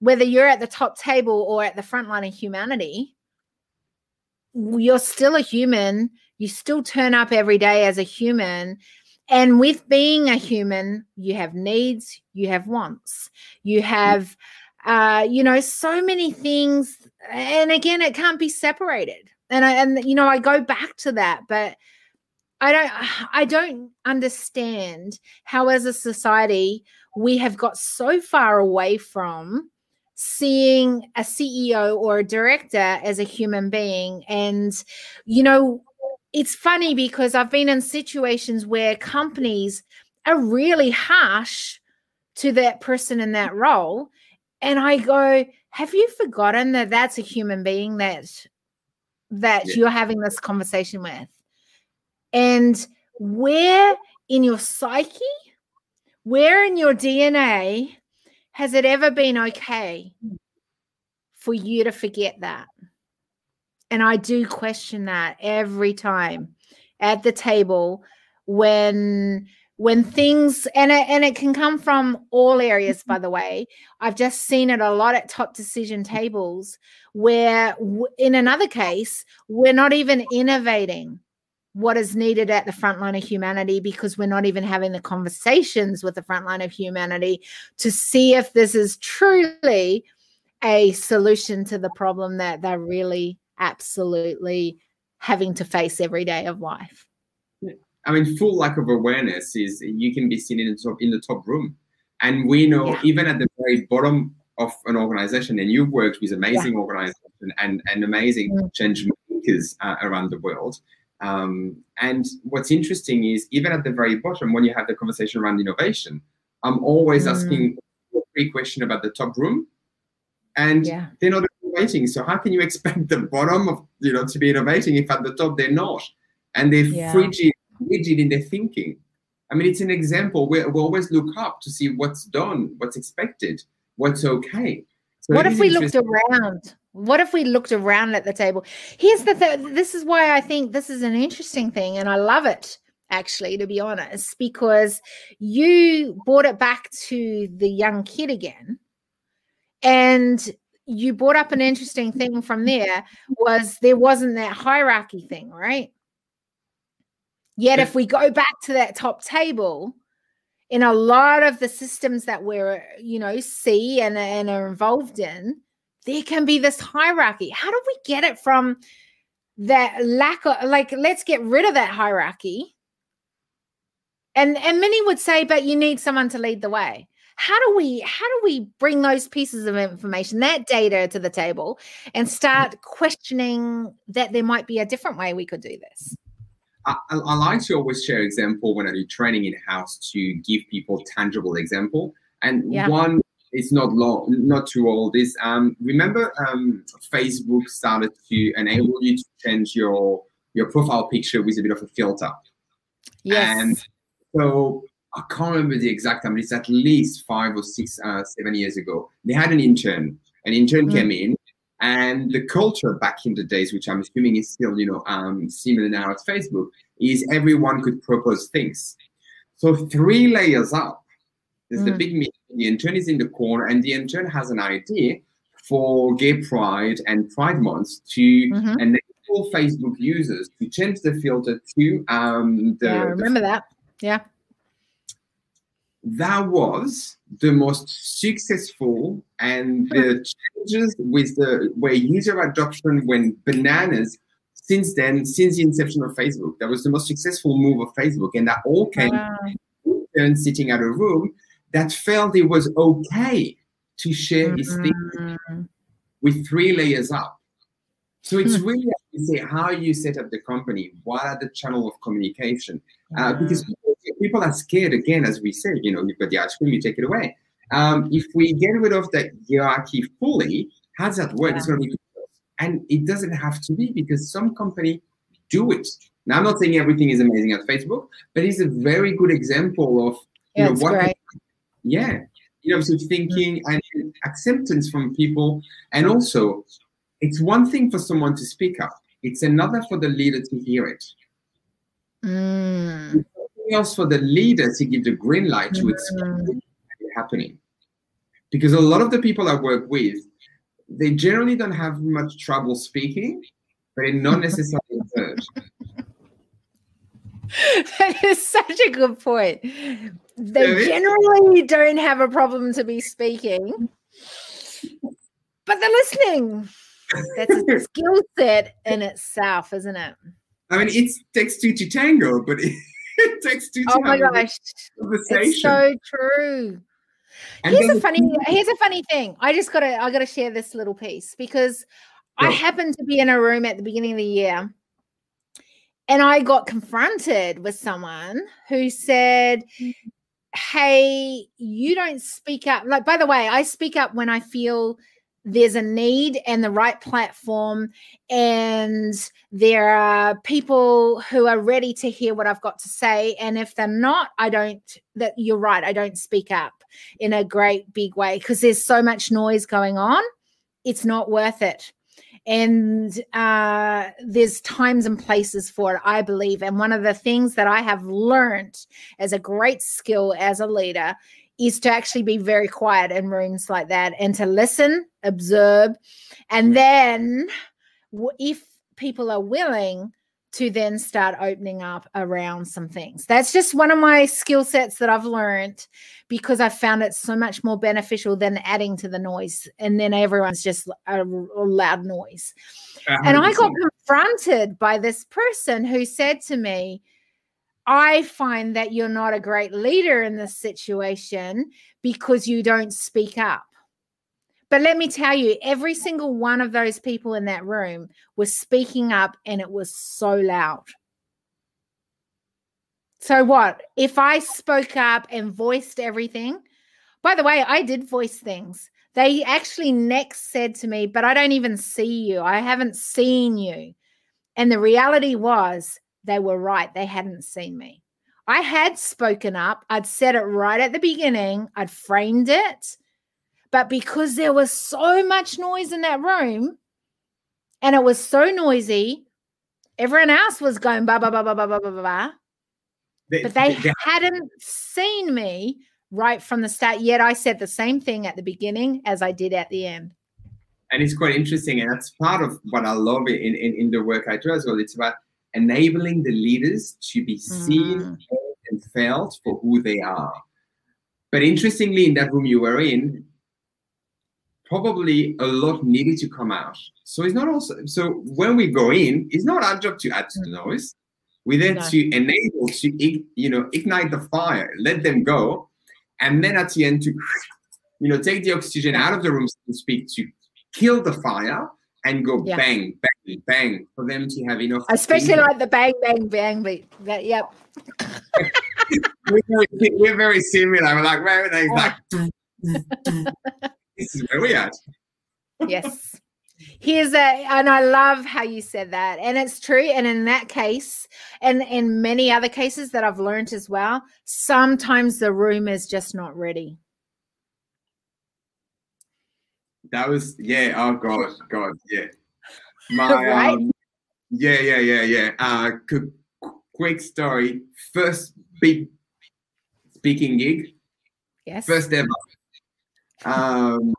whether you're at the top table or at the front line of humanity you're still a human. You still turn up every day as a human. And with being a human you have needs you have wants. You mm. have uh, you know, so many things. And again, it can't be separated. And I, and you know, I go back to that, but I don't, I don't understand how, as a society, we have got so far away from seeing a CEO or a director as a human being. And, you know, it's funny because I've been in situations where companies are really harsh to that person in that role and I go, have you forgotten that that's a human being that that yeah. you're having this conversation with? And where in your psyche, where in your DNA has it ever been okay hmm. for you to forget that? And I do question that every time at the table when when things and it, and it can come from all areas by the way. I've just seen it a lot at top decision tables where in another case we're not even innovating what is needed at the front line of humanity because we're not even having the conversations with the front line of humanity to see if this is truly a solution to the problem that they're really absolutely having to face every day of life I mean, full lack of awareness is you can be seen in the top in the top room, and we know yeah. even at the very bottom of an organization, and you've worked with amazing yeah. organization and and amazing mm. change makers uh, around the world. Um, and what's interesting is even at the very bottom, when you have the conversation around innovation, I'm always mm. asking a free question about the top room, and yeah. they're not innovating. So how can you expect the bottom of you know to be innovating if at the top they're not? And they're yeah. frigid rigid in their thinking. I mean, it's an example where we always look up to see what's done, what's expected, what's okay. So what if we looked around? What if we looked around at the table? Here's the thing. This is why I think this is an interesting thing, and I love it actually, to be honest, because you brought it back to the young kid again, and you brought up an interesting thing from there was there wasn't that hierarchy thing, right? Yet, if we go back to that top table, in a lot of the systems that we're, you know, see and, and are involved in, there can be this hierarchy. How do we get it from that lack of, like, let's get rid of that hierarchy? And and many would say, but you need someone to lead the way. How do we how do we bring those pieces of information, that data to the table and start mm. questioning that there might be a different way we could do this? I, I, like to always share example when I do training in house to give people tangible example. And yeah. one is not long, not too old. Is um, remember um, Facebook started to enable you to change your your profile picture with a bit of a filter. Yes. And so I can't remember the exact time. It's at least five or six, uh, seven years ago. They had an intern. An intern mm. came in and the culture back in the days, which I'm assuming is still, you know, um, similar now at Facebook, is everyone could propose things. So three layers up, there's mm. the big meeting. The intern is in the corner, and the intern has an idea for Gay Pride and Pride Month to mm-hmm. enable Facebook users to change the filter to um, the. Yeah, I remember the, that. Yeah that was the most successful and the changes with the where user adoption went bananas since then since the inception of facebook that was the most successful move of facebook and that all came wow. and sitting at a room that felt it was okay to share mm-hmm. his things with three layers up so it's hmm. really say how you set up the company what are the channel of communication uh, because people are scared again, as we said, you know, you've got the ice cream, you take it away. Um, if we get rid of that hierarchy fully, how does that work? Yeah. It's going to be and it doesn't have to be because some company do it. Now, I'm not saying everything is amazing at Facebook, but it's a very good example of you Yeah, know what. great. Yeah, you know, so thinking and acceptance from people, and also, it's one thing for someone to speak up; it's another for the leader to hear it. Mm. Else for the leader to give the green light to explain mm. it happening. Because a lot of the people I work with, they generally don't have much trouble speaking, but they're not necessarily heard. that is such a good point. They generally don't have a problem to be speaking, but they're listening. That's a skill set in itself, isn't it? I mean, it takes two to tango, but it, it takes two Oh my gosh, it's so true. And here's a funny here's a funny thing. I just gotta I gotta share this little piece because I happened to be in a room at the beginning of the year and I got confronted with someone who said, Hey, you don't speak up. Like, by the way, I speak up when I feel there's a need and the right platform, and there are people who are ready to hear what I've got to say. And if they're not, I don't, that you're right, I don't speak up in a great big way because there's so much noise going on. It's not worth it and uh, there's times and places for it i believe and one of the things that i have learned as a great skill as a leader is to actually be very quiet in rooms like that and to listen observe and then if people are willing to then start opening up around some things. That's just one of my skill sets that i've learned because i found it so much more beneficial than adding to the noise and then everyone's just a, a loud noise. And I got confronted by this person who said to me, I find that you're not a great leader in this situation because you don't speak up. But let me tell you, every single one of those people in that room was speaking up and it was so loud. So, what if I spoke up and voiced everything? By the way, I did voice things. They actually next said to me, But I don't even see you. I haven't seen you. And the reality was they were right. They hadn't seen me. I had spoken up, I'd said it right at the beginning, I'd framed it. But because there was so much noise in that room and it was so noisy, everyone else was going ba ba ba ba ba ba ba ba. but they they- hadn't seen me right from the start yet i said the same thing at the beginning as i did at the end and it's quite interesting and that's part of what i love in, in, in the work i do as well it's about enabling the leaders to be seen Mm. and felt for who they are but interestingly in that room you were in probably a lot needed to come out so it's not also so when we go in it's not our job to add to the noise we're there No. to enable to you know ignite the fire let them go and then at the end to you know take the oxygen out of the room so to speak to kill the fire and go Yeah. bang bang bang for them to have enough especially like the bang bang bang beat that yep. We're very, we're very similar. We're like very oh. like, like this is where we are. yes. Here's a and i love how you said that and it's true and in that case and in many other cases that i've learned as well sometimes the room is just not ready that was yeah oh god god yeah my Right? um, yeah yeah yeah yeah uh qu- quick story first big speaking gig yes first ever um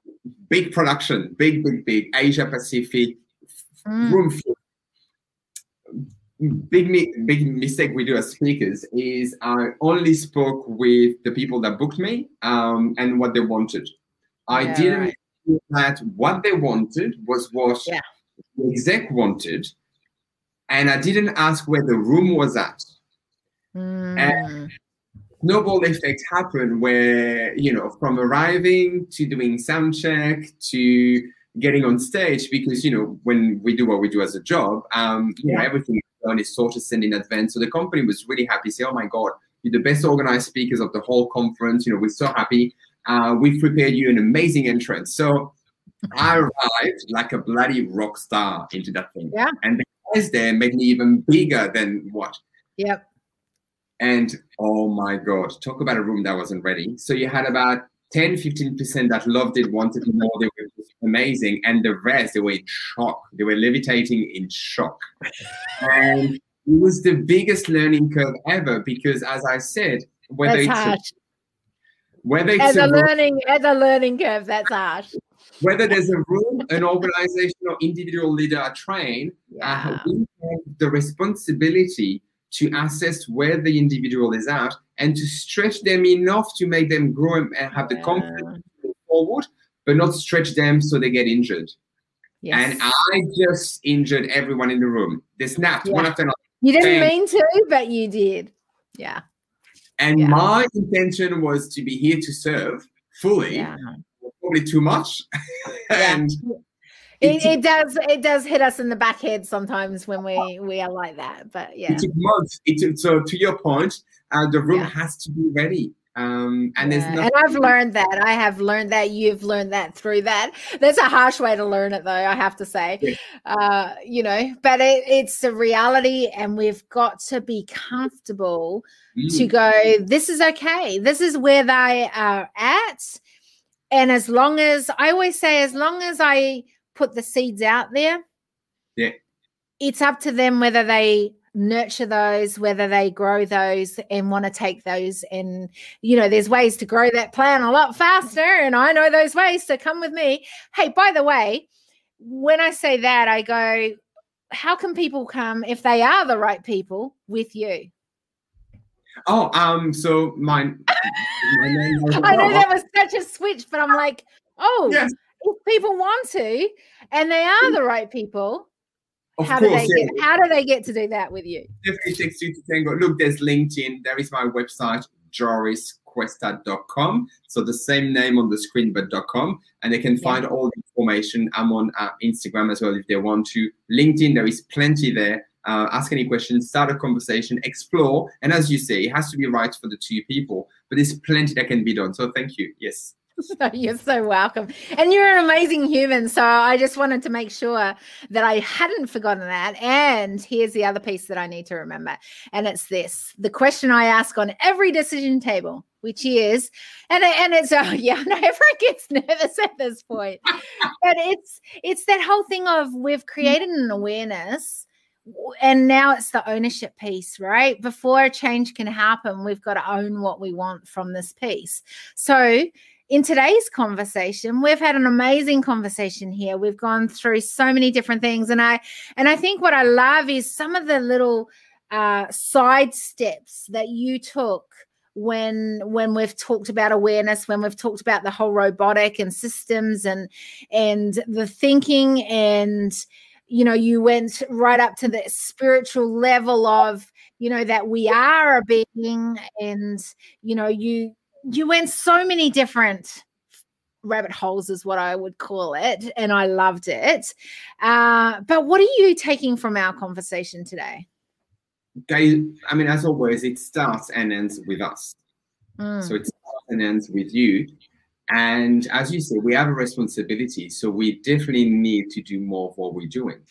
big production big big big asia pacific Mm. room full. Big mi- big mistake we do as speakers is I only spoke with the people that booked me um, and what they wanted. I Yeah, didn't right. That what they wanted was what Yeah. the exec wanted, and I didn't ask where the room was at. Mm. Snowball effect happened where you know from arriving to doing sound check to getting on stage because you know when we do what we do as a job um you know everything is done is sort of sent in advance so the company was really happy say oh my god you're the best organized speakers of the whole conference you know we're so happy uh, we've prepared you an amazing entrance so i arrived like a bloody rock star into that thing Yeah. and the guys there made me even bigger than what. Yep. And oh my God, talk about a room that wasn't ready. So you had about 10, 15% that loved it, wanted more, they were amazing. And the rest, they were in shock. They were levitating in shock. and it was the biggest learning curve ever because, as I said, whether That's it's whether it's as a a room- learning as a learning curve, that's harsh. whether there's a room, an organization, or individual leader are trained, uh, we have the responsibility to assess where the individual is at and to stretch them enough to make them grow and and have the confidence to move forward, but not stretch them so they get injured. Yes. And I just injured everyone in the room. They snapped one after another. you didn't Thank- mean to, but you did. Yeah. And Yeah. my intention was to be here to serve fully, Yeah. probably too much. And It, it does it does hit us in the back head sometimes when we we are like that. But yeah. it took months. It took, so to your point, uh, the room Yeah. has to be ready. Um, and Yeah, there's and I've learned that. I have learned that. You've learned that through that. That's a harsh way to learn it, though. I have to say, Yeah. uh, you know, but it, it's a reality, and we've got to be comfortable to Mm, go. This is okay. This is where they are at, and as long as I always say, as long as I put the seeds out there, Yeah. it's up to them whether they nurture those whether they grow those and want to take those and you know there's ways to grow that plant a lot faster and i know those ways so come with me. Hey by the way when i say that i go how can people come if they are the right people with you? Oh, um, so my, my name i know that was such a switch but i'm like oh Yes, if people want to and they are the right people of how do course. they yeah. get how do they get to do that with you definitely takes two to tango. Look, there's LinkedIn. There is my website, joriscuesta.com. So the same name on the screen, but .com. And they can find all the information. I'm on uh, Instagram as well if they want to. LinkedIn, there is plenty there. Uh, ask any questions, start a conversation, explore. And as you say, it has to be right for the two people, but there's plenty that can be done. So thank you. Yes. So you're so welcome. And you're an amazing human. So I just wanted to make sure that I hadn't forgotten that. And here's the other piece that I need to remember. And it's this the question I ask on every decision table, which is, and, and it's, oh yeah, no, everyone gets nervous at this point, but it's, it's that whole thing of we've created an awareness and now it's the ownership piece, right? Before a change can happen, we've got to own what we want from this piece. So, in today's conversation we've had an amazing conversation here. We've gone through so many different things and i and i think what i love is some of the little uh side steps that you took when when we've talked about awareness when we've talked about the whole robotic and systems and and the thinking and you know you went right up to the spiritual level of you know that we are a being and you know you you went so many different rabbit holes is what i would call it and i loved it uh, but what are you taking from our conversation today Guys, I mean, as always, it starts and ends with us. Mm, So it starts and ends with you. And as you say, we have a responsibility. So we definitely need to do more of what we're doing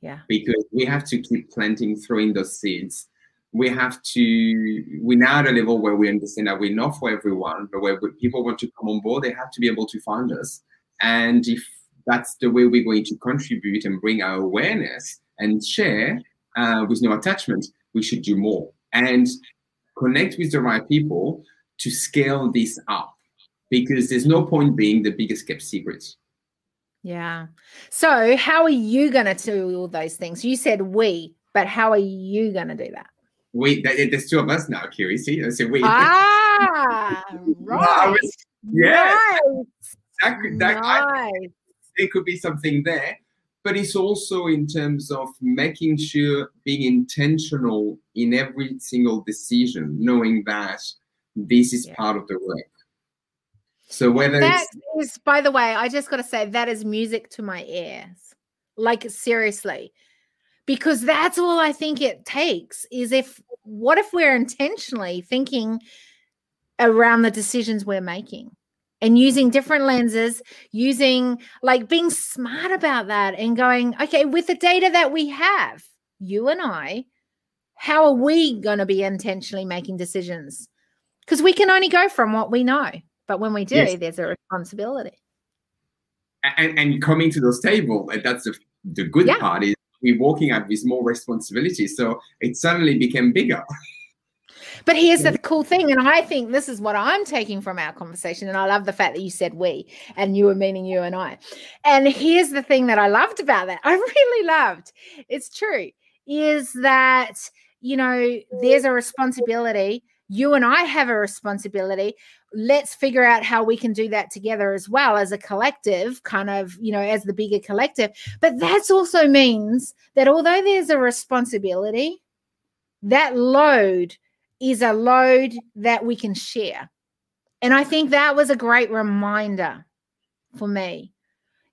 yeah because we have to keep planting, throwing those seeds. We have to, we're now at a level where we understand that we're not for everyone, but where people want to come on board, they have to be able to find us. And if that's the way we're going to contribute and bring our awareness and share uh, with no attachment, we should do more and connect with the right people to scale this up because there's no point being the biggest kept secret. yeah so how are you going to do all those things you said we but how are you going to do that Wait, there's two of us now, Kiri. See, I said, wait. ah right was- yeah, Nice. that, that, I, nice. there could be something there, but it's also in terms of making sure being intentional in every single decision, knowing that this is Yeah. part of the work. So whether That it's is, by the way, I just got to say that is music to my ears. Like seriously, because that's all I think it takes. Is if what if we're intentionally thinking around the decisions we're making, and using different lenses, using like being smart about that and going, okay, with the data that we have, you and I, how are we going to be intentionally making decisions? Because we can only go from what we know. But when we do, yes. there's a responsibility. And, and coming to those tables, that's the, the good yeah. part is we're walking out with more responsibility. So it suddenly became bigger. But here's the cool thing, and I think this is what I'm taking from our conversation. And I love the fact that you said we, and you were meaning you and I. And here's the thing that I loved about that. I really loved. It's true. Is that you know there's a responsibility. You and I have a responsibility. Let's figure out how we can do that together as well as a collective, kind of, you know, as the bigger collective. But that also means that although there's a responsibility, that load is a load that we can share. And I think that was a great reminder for me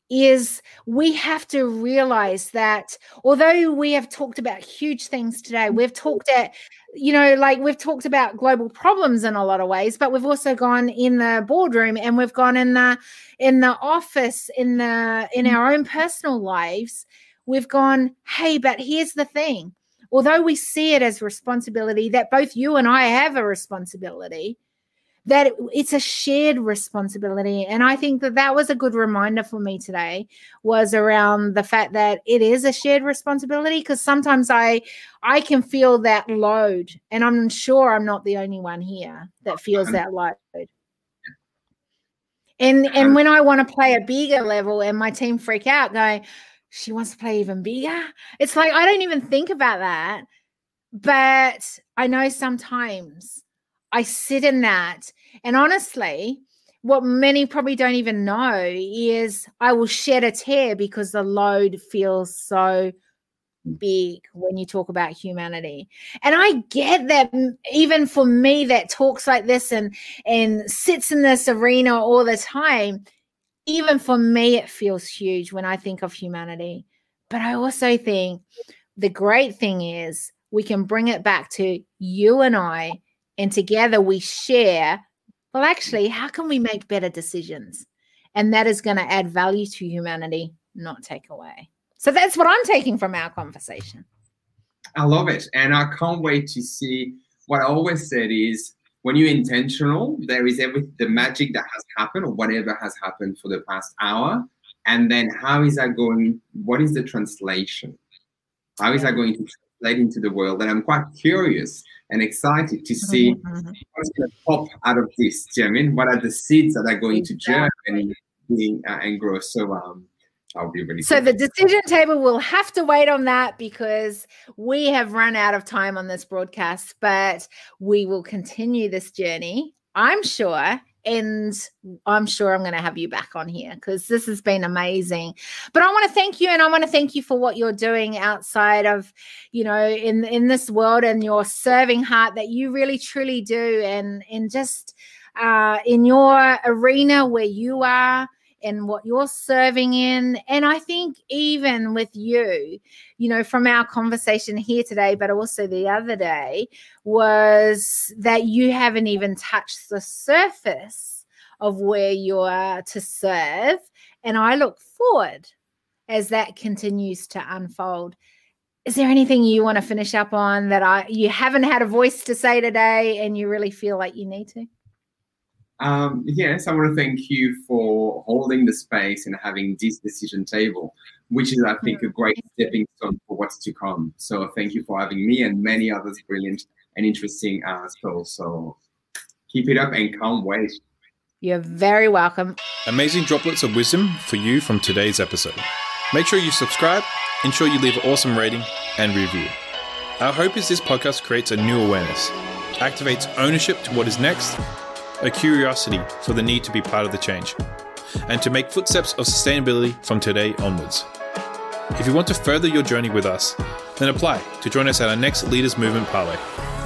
is we have to realize that although we have talked about huge things today mm-hmm. we've talked at you know like we've talked about global problems in a lot of ways but we've also gone in the boardroom and we've gone in the in the office in the in mm-hmm. our own personal lives. We've gone hey but here's the thing. Although we see it as responsibility that both you and I have a responsibility, that it's a shared responsibility and i think that that was a good reminder for me today was around the fact that it is a shared responsibility because sometimes i i can feel that load and i'm sure i'm not the only one here that feels that load and and when i want to play a bigger level and my team freak out going she wants to play even bigger. It's like I don't even think about that. But I know sometimes I sit in that. And honestly, what many probably don't even know is I will shed a tear because the load feels so big when you talk about humanity and i get that even for me that talks like this and and sits in this arena all the time even for me, it feels huge when I think of humanity. But I also think the great thing is we can bring it back to you and I, and together we share. Well, actually, how can we make better decisions? And that is going to add value to humanity, not take away. So that's what I'm taking from our conversation. I love it. And I can't wait to see what I always said is when you're intentional, there is every the magic that has happened or whatever has happened for the past hour. And then how is that going? What is the translation? How is that going to translate into the world? And I'm quite curious and excited to see mm-hmm. what's going to pop out of this. Do you know I mean? What are the seeds that are going to germinate and, uh, and grow? So um, I'll be really. So the decision table will have to wait on that because we have run out of time on this broadcast, but we will continue this journey. I'm sure and I'm sure I'm going to have you back on here because this has been amazing. But I want to thank you, and I want to thank you for what you're doing outside of, you know, in in this world and your serving heart that you really truly do, and and just uh, in your arena where you are and what you're serving in. And I think even with you, you know, from our conversation here today, but also the other day, was that you haven't even touched the surface of where you are to serve. And I look forward as that continues to unfold. Is there anything you want to finish up on that I you haven't had a voice to say today and you really feel like you need to? Um, yes, I want to thank you for holding the space and having this decision table, which is, I think, a great stepping stone for what's to come. So thank you for having me and many others brilliant and interesting uh, souls. So keep it up and can't wait. You're very welcome. Amazing droplets of wisdom for you from today's episode. Make sure you subscribe, ensure you leave an awesome rating and review. Our hope is this podcast creates a new awareness, activates ownership to what is next a curiosity for the need to be part of the change, and to make footsteps of sustainability from today onwards. If you want to further your journey with us, then apply to join us at our next Leaders Movement Parlay.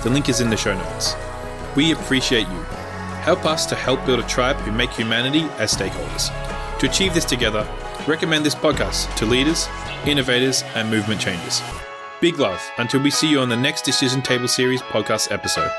The link is in the show notes. We appreciate you. Help us to help build a tribe who make humanity as stakeholders. To achieve this together, recommend this podcast to leaders, innovators, and movement changers. Big love until we see you on the next Decision Table Series podcast episode.